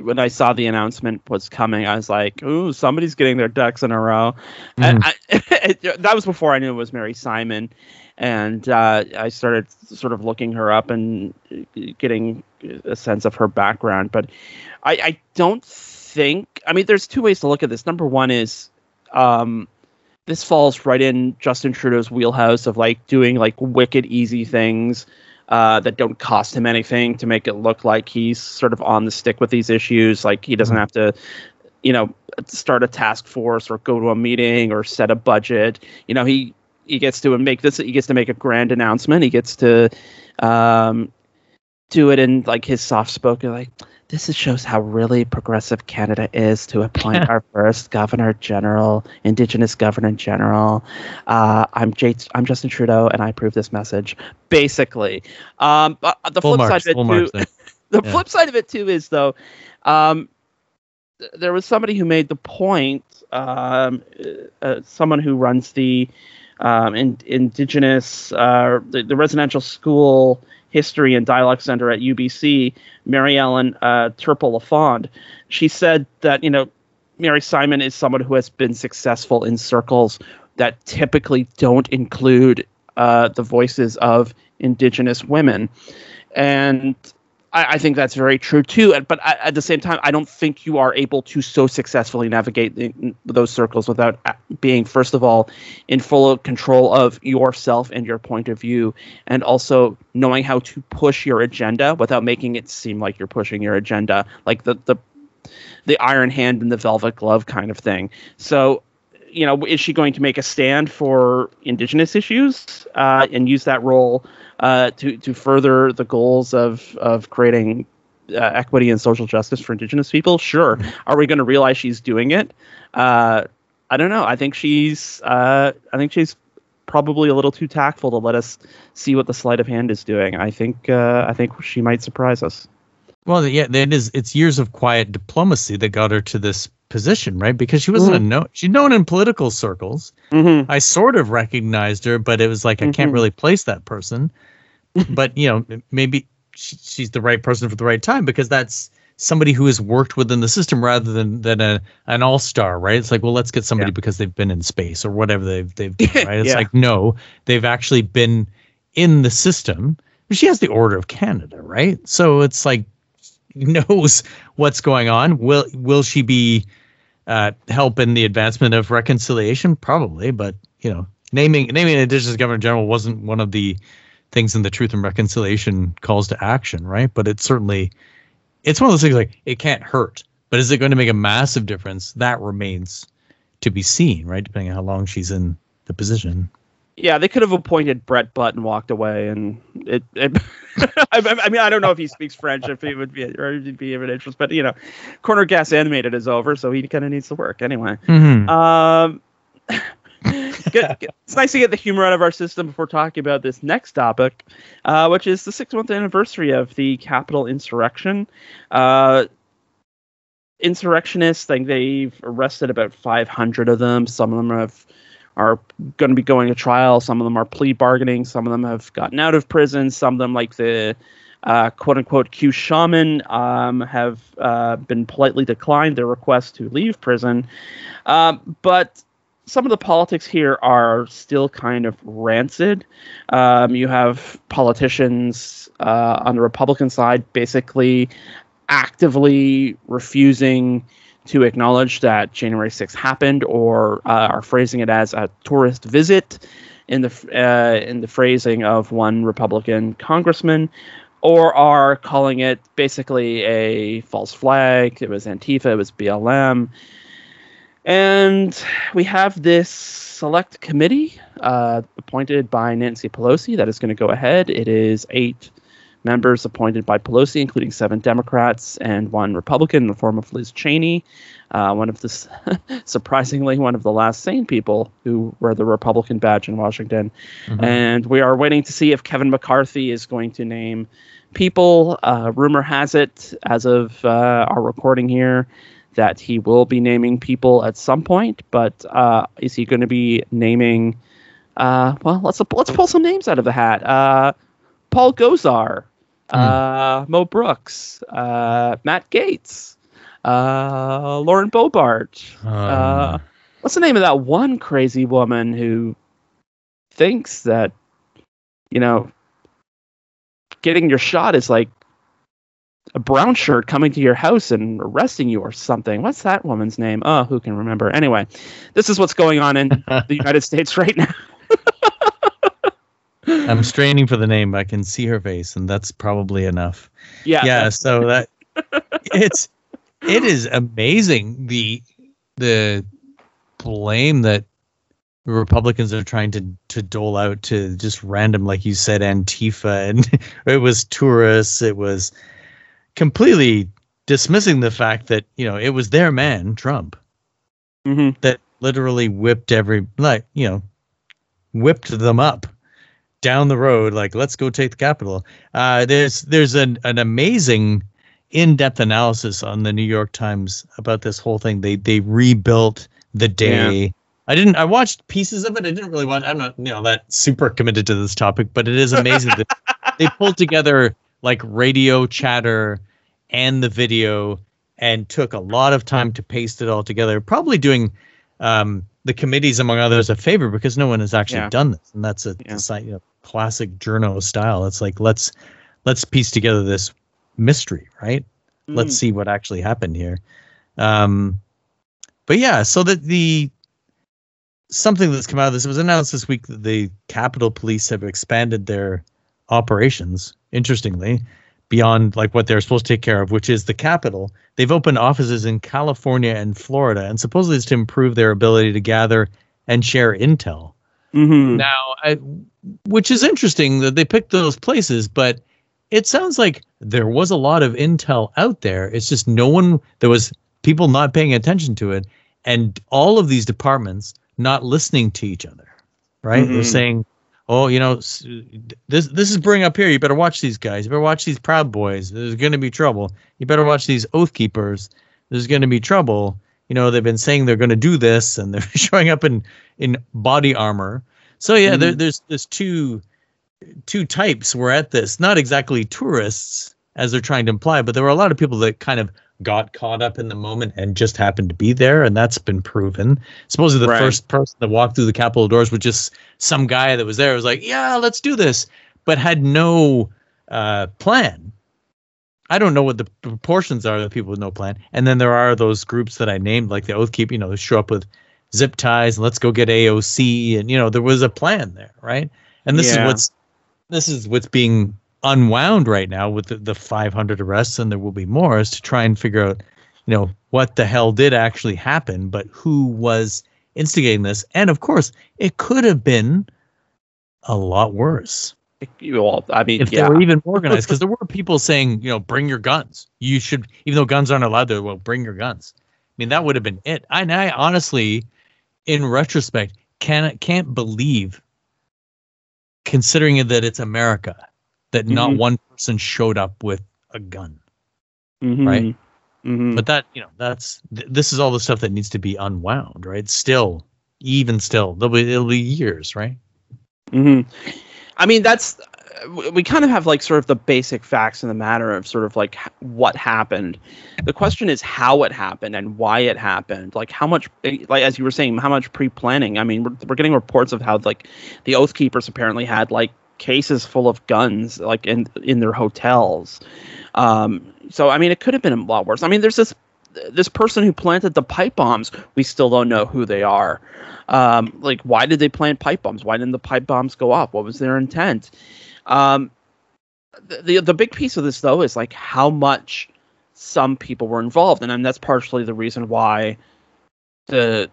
when I saw the announcement was coming, I was like, "Ooh, somebody's getting their ducks in a row." And I, it, that was before I knew it was Mary Simon, and uh, I started sort of looking her up and getting a sense of her background. But I, I don't think. I mean, there's two ways to look at this. Number one is. Um, this falls right in Justin Trudeau's wheelhouse of like doing like wicked easy things uh, that don't cost him anything to make it look like he's sort of on the stick with these issues. Like he doesn't have to you know, start a task force or go to a meeting or set a budget. You know, he he gets to make this. He gets to make a grand announcement. He gets to um, do it in like his soft spoken like this shows how really progressive Canada is to appoint our first governor general, Indigenous governor general. Uh, I'm J- I'm Justin Trudeau, and I approve this message. Basically, um, but the Full flip marks, side of it too. the Yeah. flip side of it too is though, um, th- there was somebody who made the point. Um, uh, uh, someone who runs the um, in, indigenous uh, the, the residential school history and dialogue center at UBC, Mary Ellen uh, Turpel Lafond. She said that you know Mary Simon is someone who has been successful in circles that typically don't include uh, the voices of indigenous women, and I, I think that's very true too. But at, at the same time, I don't think you are able to so successfully navigate the, those circles without uh, being, first of all, in full control of yourself and your point of view, and also knowing how to push your agenda without making it seem like you're pushing your agenda, like the the the iron hand and the velvet glove kind of thing. So, you know, is she going to make a stand for indigenous issues uh, and use that role uh, to to further the goals of of creating uh, equity and social justice for indigenous people? Sure. Are we going to realize she's doing it? Uh, I don't know. I think she's uh, I think she's probably a little too tactful to let us see what the sleight of hand is doing. I think uh, I think she might surprise us. Well, yeah, it is. It's years of quiet diplomacy that got her to this position, right? Because she wasn't a no. She's known in political circles. Mm-hmm. I sort of recognized her, but it was like I can't Mhm. really place that person. but you know, maybe she, she's the right person for the right time because that's somebody who has worked within the system rather than than a an all star, right? It's like, well, let's get somebody Yeah. because they've been in space or whatever they've they've done, right? It's Yeah. like no, they've actually been in the system. She has the Order of Canada, right? So it's like knows what's going on. Will will she be uh, help in the advancement of reconciliation? Probably, but you know, naming naming an Indigenous Governor General wasn't one of the things in the Truth and Reconciliation calls to action, right? But it's certainly it's one of those things like it can't hurt, but is it going to make a massive difference? That remains to be seen, right? Depending on how long she's in the position. Yeah, they could have appointed Brent Butt and walked away, and it. it I, I mean, I don't know if he speaks French, if he would be or it'd be of an interest, but you know, Corner Gas Animated is over, so he kind of needs to work anyway. Mm-hmm. Um, get- get- it's nice to get the humor out of our system before talking about this next topic, uh, which is the six month anniversary of the Capitol insurrection. Uh, insurrectionists, think they've arrested about 500 of them. Some of them have are going to be going to trial. Some of them are plea bargaining. Some of them have gotten out of prison. Some of them, like the uh, quote unquote Q shaman, um, have uh, been politely declined their request to leave prison. Um, but some of the politics here are still kind of rancid. Um, you have politicians uh, on the Republican side basically actively refusing to acknowledge that January 6th happened, or uh, are phrasing it as a tourist visit, in the uh, in the phrasing of one Republican congressman, or are calling it basically a false flag. It was Antifa. It was BLM. And we have this select committee uh, appointed by Nancy Pelosi that is going to go ahead. It is eight members appointed by Pelosi, including seven Democrats and one Republican in the form of Liz Cheney, uh, one of the surprisingly one of the last sane people who wear the Republican badge in Washington. And we are waiting to see if Kevin McCarthy is going to name people. Uh, rumor has it, as of uh, our recording here, that he will be naming people at some point. But uh, is he going to be naming? Uh, well, let's let's pull some names out of the hat. Uh, Paul Gosar, uh, Mo Brooks, uh, Matt Gaetz, uh, Lauren Boebert. Uh, what's the name of that one crazy woman who thinks that you know getting your shot is like a brown shirt coming to your house and arresting you or something. What's that woman's name? Oh, who can remember? Anyway, this is what's going on in the United States right now. I'm straining for the name. I can see her face, and that's probably enough. Yeah. yeah so that it's it is amazing the the blame that the Republicans are trying to to dole out to just random, like you said, Antifa, and it was tourists. It was completely dismissing the fact that you know it was their man, Trump, Mm-hmm. that literally whipped every like you know whipped them up down the road. Like let's go take the capital. Uh, there's there's an an amazing in-depth analysis on the New York Times about this whole thing. They they rebuilt the day. I didn't. I watched pieces of it. I didn't really watch. I'm not, you know, that super committed to this topic, but it is amazing that they pulled together like radio chatter and the video and took a lot of time to paste it all together. Probably doing um, the committees, among others, a favor because no one has actually Yeah. done this, and that's a, Yeah. a you know, classic journo style. It's like let's let's piece together this mystery, right? let's see what actually happened here. Um, but yeah, so that the something that's come out of this it was announced this week that the Capitol Police have expanded their operations. Interestingly, beyond like what they're supposed to take care of, which is the Capitol. They've opened offices in California and Florida, and supposedly it's to improve their ability to gather and share intel. Mm-hmm. Now, I, which is interesting that they picked those places, but it sounds like there was a lot of intel out there. It's just no one, there was people not paying attention to it, and all of these departments not listening to each other, right? They're Mhm. saying, oh, you know, this this is bring up here. You better watch these guys. You better watch these Proud Boys. There's going to be trouble. You better watch these Oath Keepers. There's going to be trouble. You know, they've been saying they're going to do this, and they're showing up in in body armor. So yeah, there, there's there's two two types were at this. Not exactly tourists, as they're trying to imply, but there were a lot of people that kind of got caught up in the moment and just happened to be there, and that's been proven. Supposedly, the Right. first person that walked through the Capitol doors was just some guy that was there. Was like, yeah, let's do this, but had no uh, plan. I don't know what the proportions are of people with no plan. And then there are those groups that I named, like the Oath Keep, you know, they show up with zip ties and let's go get AOC. And, you know, there was a plan there, right? And this Yeah. is what's this is what's being unwound right now with the, the 500 arrests, and there will be more, is to try and figure out, you know, what the hell did actually happen, but who was instigating this. And of course, it could have been a lot worse Well, I mean, if yeah. they were even organized because there were people saying you know bring your guns you should even though guns aren't allowed there well bring your guns i mean that would have been it and i honestly in retrospect can can't believe considering that it's america that not Mhm. one person showed up with a gun Mhm. right? Mhm. but that you know that's th- this is all the stuff that needs to be unwound right still even still there'll be it'll be years right hmm I mean, that's w- we kind of have like sort of the basic facts in the matter of sort of like what happened. The question is how it happened and why it happened. Like how much, eh, like as you were saying, how much pre-planning. I mean, we're, we're getting reports of how like the Oath Keepers apparently had like cases full of guns like in in their hotels. Um, so I mean, it could have been a lot worse. I mean, there's this this person who planted the pipe bombs. We still don't know who they are. Um, like, why did they plant pipe bombs? Why didn't the pipe bombs go off? What was their intent? Um, the, the the big piece of this though is like how much some people were involved, and, and that's partially the reason why the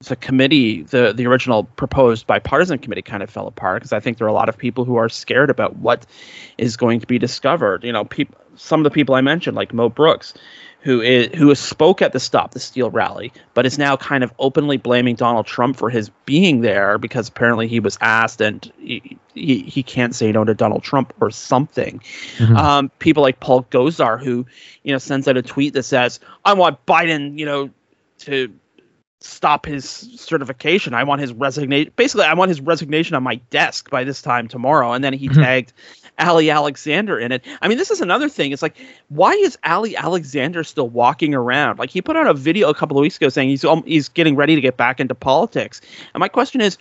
the committee, the the original proposed bipartisan committee, kind of fell apart because I think there are a lot of people who are scared about what is going to be discovered. You know, people, some of the people I mentioned, like Mo Brooks, who is who spoke at the Stop the Steal rally, but is now kind of openly blaming Donald Trump for his being there because apparently he was asked and he, he, he can't say no to Donald Trump or something. Mhm. Um, people like Paul Gosar, who you know sends out a tweet that says, "I want Biden, you know, to." stop his certification. I want his resignation. Basically, I want his resignation on my desk by this time tomorrow. And then he Mhm. tagged Ali Alexander in it. I mean, this is another thing. It's like, why is Ali Alexander still walking around? Like he put out a video a couple of weeks ago saying he's um, he's getting ready to get back into politics. And my question is,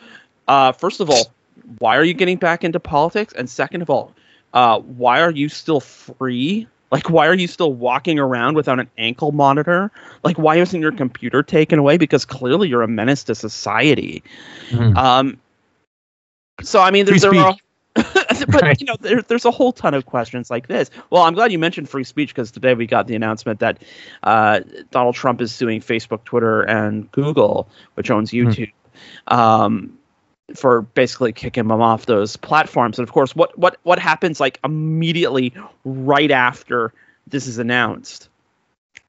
uh, first of all, why are you getting back into politics? And second of all, uh, why are you still free? Like, why are you still walking around without an ankle monitor? Like, why isn't your computer taken away? Because clearly you're a menace to society. Mhm. Um, so I mean, there, Free there are but Right. you know, there, there's a whole ton of questions like this. Well, I'm glad you mentioned free speech because today we got the announcement that uh, Donald Trump is suing Facebook, Twitter, and Google, which owns YouTube, um, for basically kicking them off those platforms. And of course, what what what happens like immediately right after this is announced?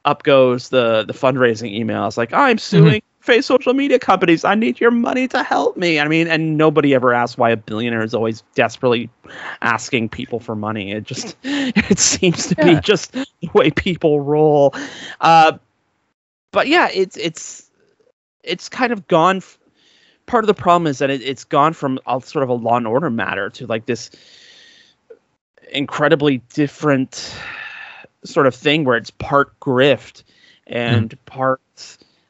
Up goes the the fundraising email. It's like I'm suing face social media companies. I need your money to help me. I mean, and nobody ever asks why a billionaire is always desperately asking people for money. It just it seems to be just the way people roll. Uh, but yeah, it's it's it's kind of gone. F- part of the problem is that it, it's gone from a sort of a law and order matter to like this incredibly different sort of thing where it's part grift and part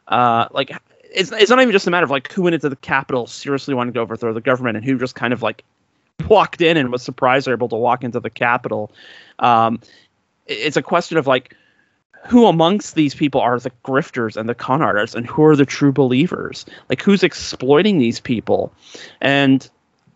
uh like it's, it's not even just a matter of like who went into the Capitol seriously wanted to overthrow the government and who just kind of like walked in and was surprised they're able to walk into the Capitol. Um, it's a question of like who amongst these people are the grifters and the con artists and who are the true believers? Like who's exploiting these people? And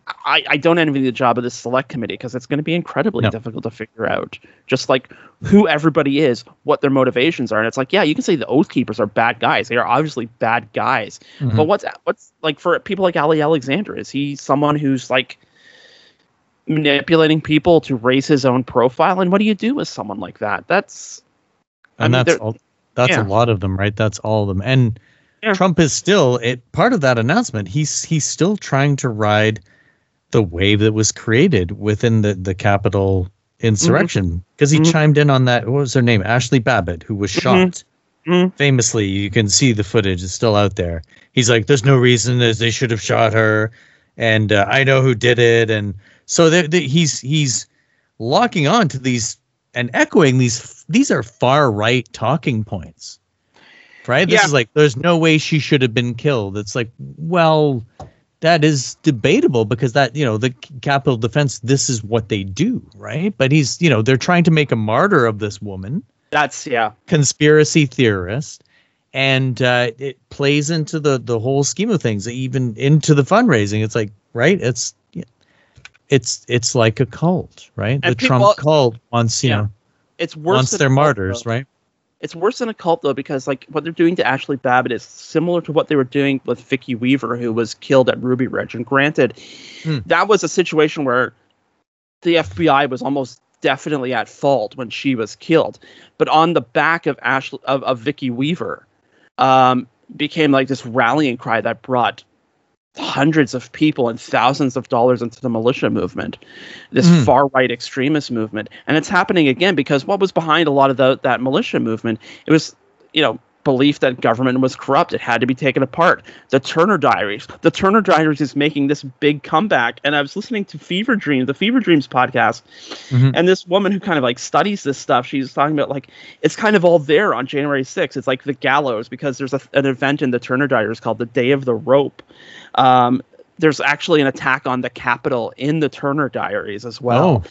I, I don't envy the job of this select committee because it's going to be incredibly No. difficult to figure out just like who everybody is, what their motivations are. And it's like, yeah, you can say the Oath Keepers are bad guys. They are obviously bad guys. Mhm. But what's what's like for people like Ali Alexander? Is he someone who's like manipulating people to raise his own profile? And what do you do with someone like that? That's I and mean, that's all, that's yeah. a lot of them, right? That's all of them. And Yeah. Trump is still it part of that announcement. He's he's still trying to ride the wave that was created within the the Capitol insurrection because he Mhm. chimed in on that. What was her name? Ashley Babbitt, who was shot. Mhm. Famously, you can see the footage; it's still out there. He's like, "There's no reason that they should have shot her," and uh, I know who did it, and so they they- he's he's locking on to these and echoing these these are far right talking points right this Yeah. is like there's no way she should have been killed it's like well that is debatable because that you know the capital defense this is what they do right? But he's you know they're trying to make a martyr of this woman. That's yeah. conspiracy theorist. And uh, it plays into the the whole scheme of things even into the fundraising. It's like right? It's it's it's like a cult right? And the people- trump cult wants you Yeah. know It's worse wants than their a cult, martyrs right It's worse than a cult though because like what they're doing to Ashley Babbitt is similar to what they were doing with Vicki Weaver, who was killed at Ruby Ridge. And granted, Hmm. that was a situation where the FBI was almost definitely at fault when she was killed. But on the back of Ashley of, of Vicki Weaver, um, became like this rallying cry that brought hundreds of people and thousands of dollars into the militia movement, this Mm. far right extremist movement. And it's happening again because what was behind a lot of the, that militia movement? It was, you know, belief that government was corrupt. It had to be taken apart. The Turner Diaries. The Turner Diaries is making this big comeback. And I was listening to Fever Dreams, the Fever Dreams podcast, Mhm. and this woman who kind of like studies this stuff, she's talking about like it's kind of all there on January 6th. It's like the gallows because there's a, an event in the Turner Diaries called the Day of the Rope. Um, there's actually an attack on the Capitol in the Turner Diaries as well. oh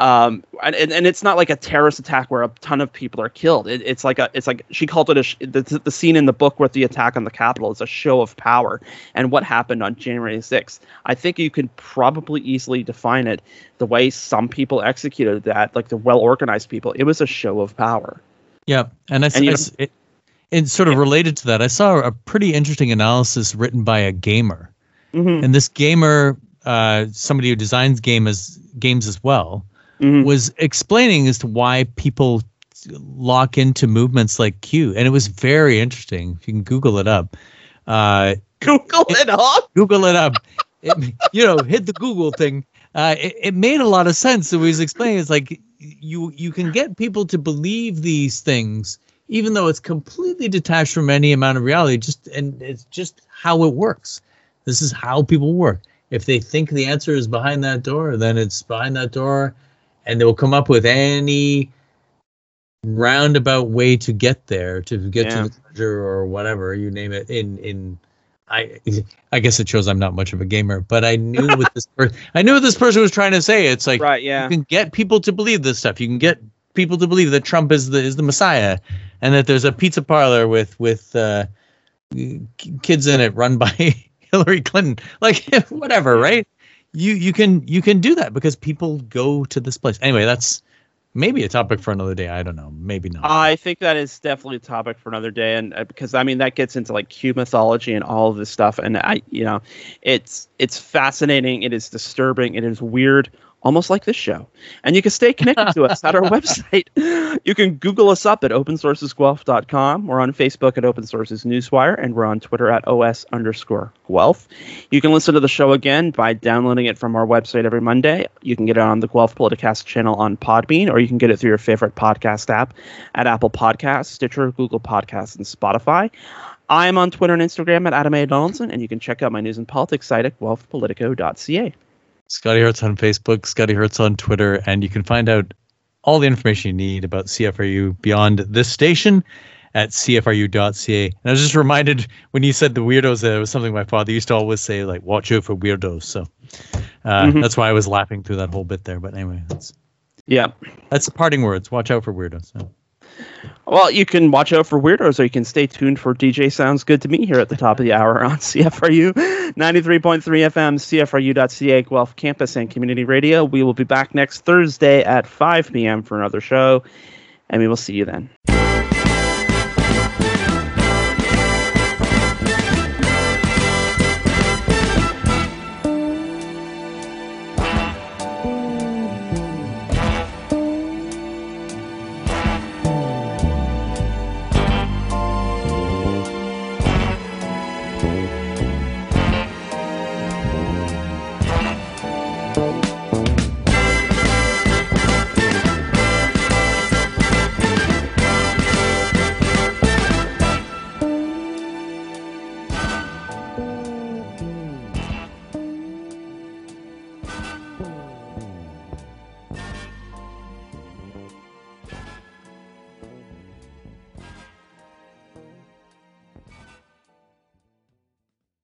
Um, and, and, and it's not like a terrorist attack where a ton of people are killed. It, it's like a it's like she called it a sh- the, the scene in the book with the attack on the Capitol is a show of power. And what happened on January 6th? I think you could probably easily define it the way some people executed that, like the well organized people. It was a show of power. yeah and i, And I know- s- it, it's sort of related to that i saw a pretty interesting analysis written by a gamer Mm-hmm. and this gamer uh somebody who designs game as games as well Mhm. was explaining as to why people lock into movements like Q, and it was very interesting. You can Google it up, uh, Google it up. Google it up. It, you know, hit the Google thing. Uh, it, it made a lot of sense. So he was explaining, it's like you you can get people to believe these things, even though it's completely detached from any amount of reality. Just and it's just how it works. This is how people work. If they think the answer is behind that door, then it's behind that door, and they will come up with any roundabout way to get there, to get Yeah. to the treasure or whatever you name it. In in, I I guess it shows I'm not much of a gamer, but I knew what this person I knew what this person was trying to say. It's like Right. Yeah. you can get people to believe this stuff. You can get people to believe that Trump is the is the Messiah, and that there's a pizza parlor with with uh, kids in it run by Hillary Clinton. Like whatever, right? You you can you can do that because people go to this place anyway. That's maybe a topic for another day. I don't know. Maybe not. I think that is definitely a topic for another day, and uh, because I mean that gets into like Q mythology and all of this stuff, and I, you know, it's it's fascinating. It is disturbing. It is weird almost like this show. And you can stay connected to us at our website. You can Google us up at opensourcesguelph.com. We're on Facebook at Open Sources Newswire, and we're on Twitter at OS underscore Guelph. You can listen to the show again by downloading it from our website every Monday. You can get it on the Guelph Politicast channel on Podbean, or you can get it through your favorite podcast app at Apple Podcasts, Stitcher, Google Podcasts, and Spotify. I am on Twitter and Instagram at Adam A. Donaldson, and you can check out my news and politics site at guelphpolitico.ca. Scotty Hertz on Facebook, Scotty Hertz on Twitter, and you can find out all the information you need about CFRU beyond this station at cfru.ca. And I was just reminded when you said the weirdos, that it was something my father used to always say, like, watch out for weirdos. So uh, mm-hmm. that's why I was laughing through that whole bit there. But anyway, that's yeah, that's the parting words. Watch out for weirdos. So. Well, you can watch out for weirdos, or you can stay tuned for DJ Sounds Good to Me here at the top of the hour on CFRU 93.3 FM, CFRU.ca, Guelph Campus and Community Radio. We will be back next Thursday at 5 p.m. for another show, and we will see you then.